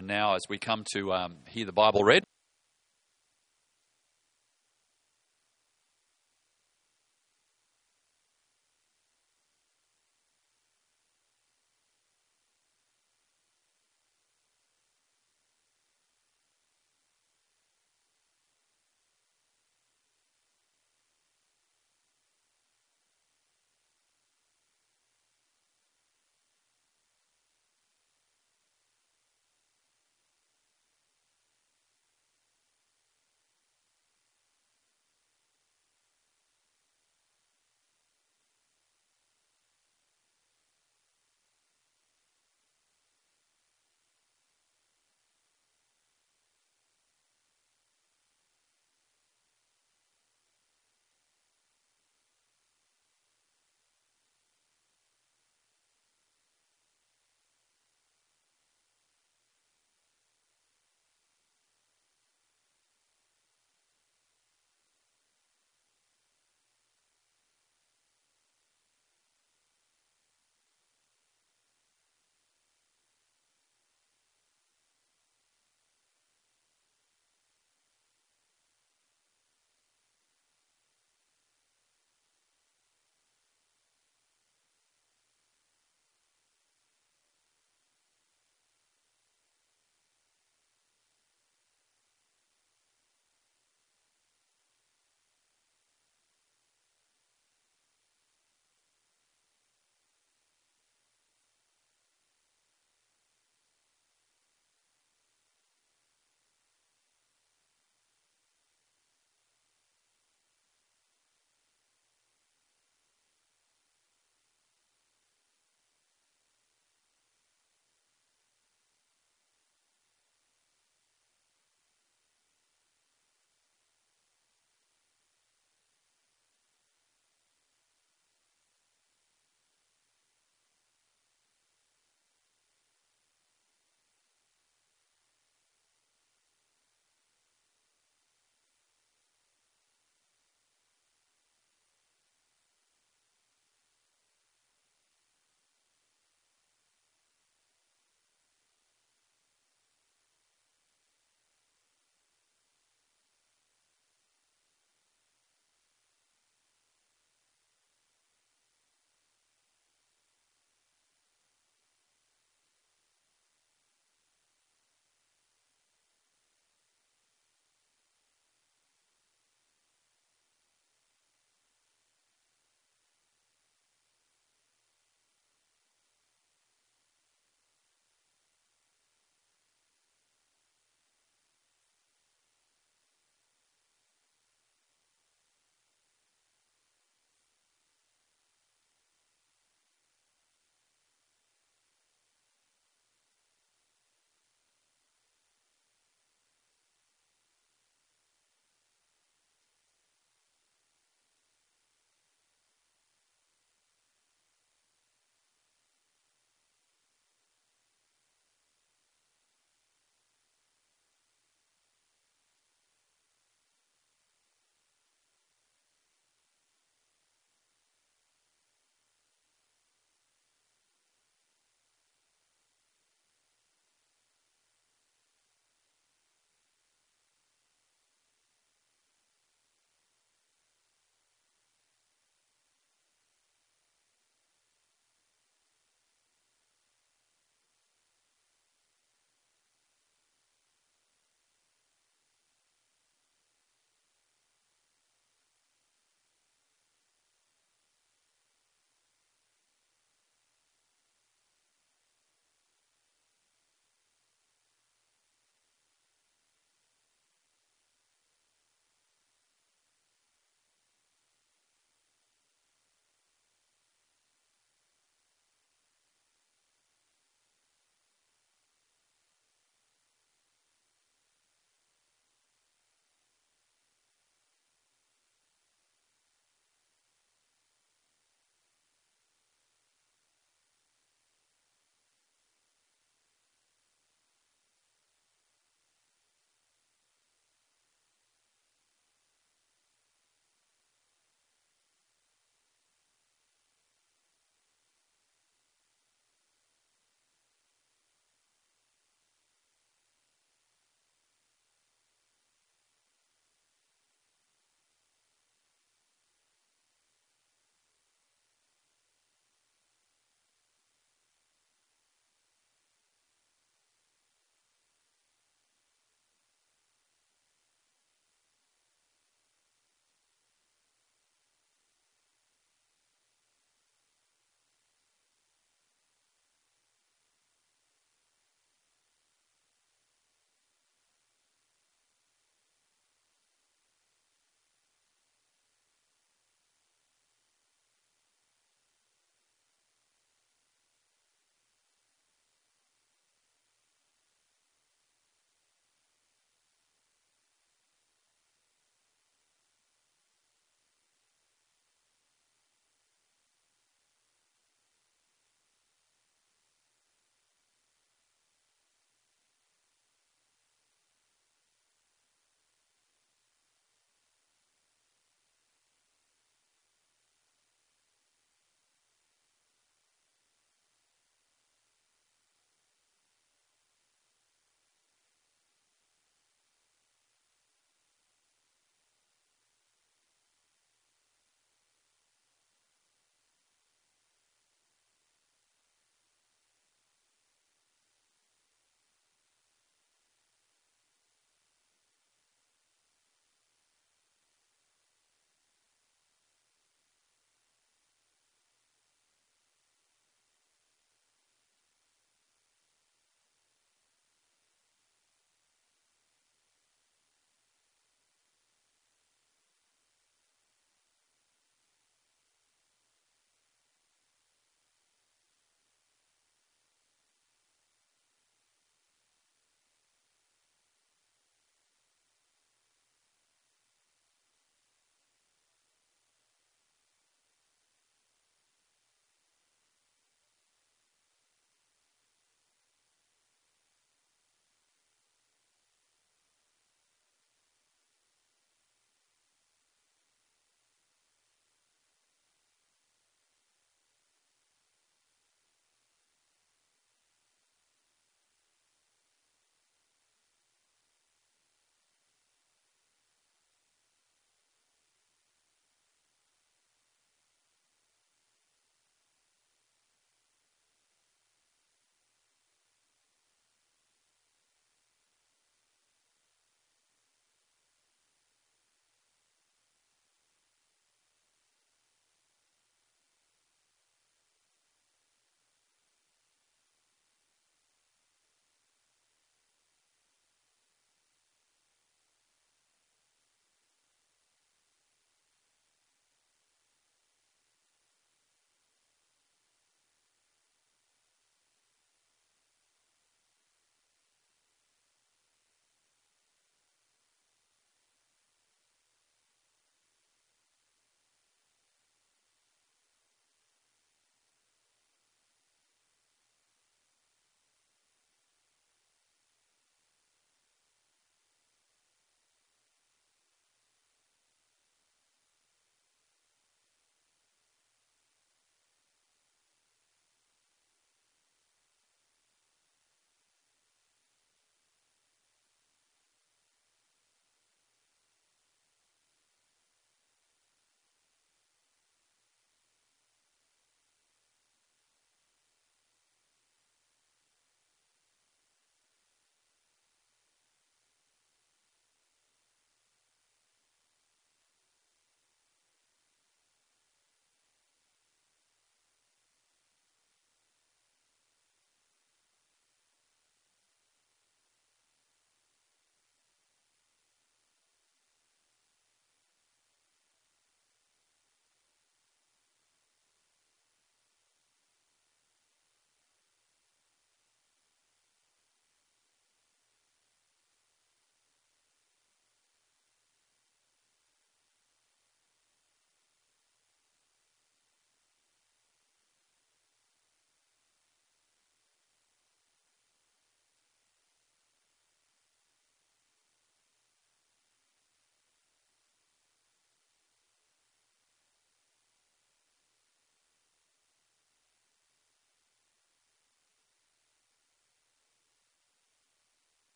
And now, as we come to um, hear the Bible read,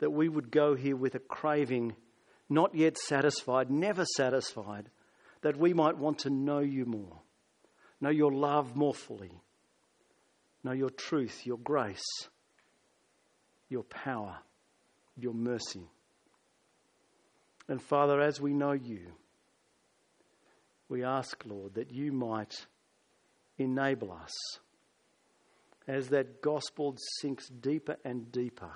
that we would go here with a craving, not yet satisfied, never satisfied, that we might want to know you more, know your love more fully, know your truth, your grace, your power, your mercy. And Father, as we know you, we ask, Lord, that you might enable us as that gospel sinks deeper and deeper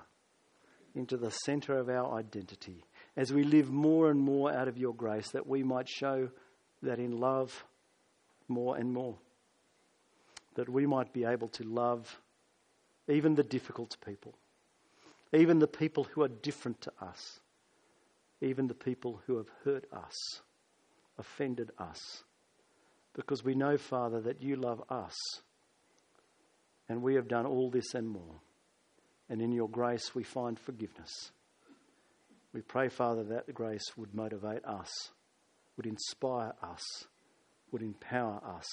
into the center of our identity, as we live more and more out of your grace, that we might show that in love more and more. That we might be able to love even the difficult people, even the people who are different to us, even the people who have hurt us, offended us. Because we know, Father, that you love us and we have done all this and more. And in your grace, we find forgiveness. We pray, Father, that grace would motivate us, would inspire us, would empower us,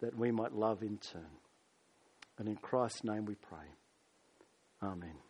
that we might love in turn. And in Christ's name we pray. Amen.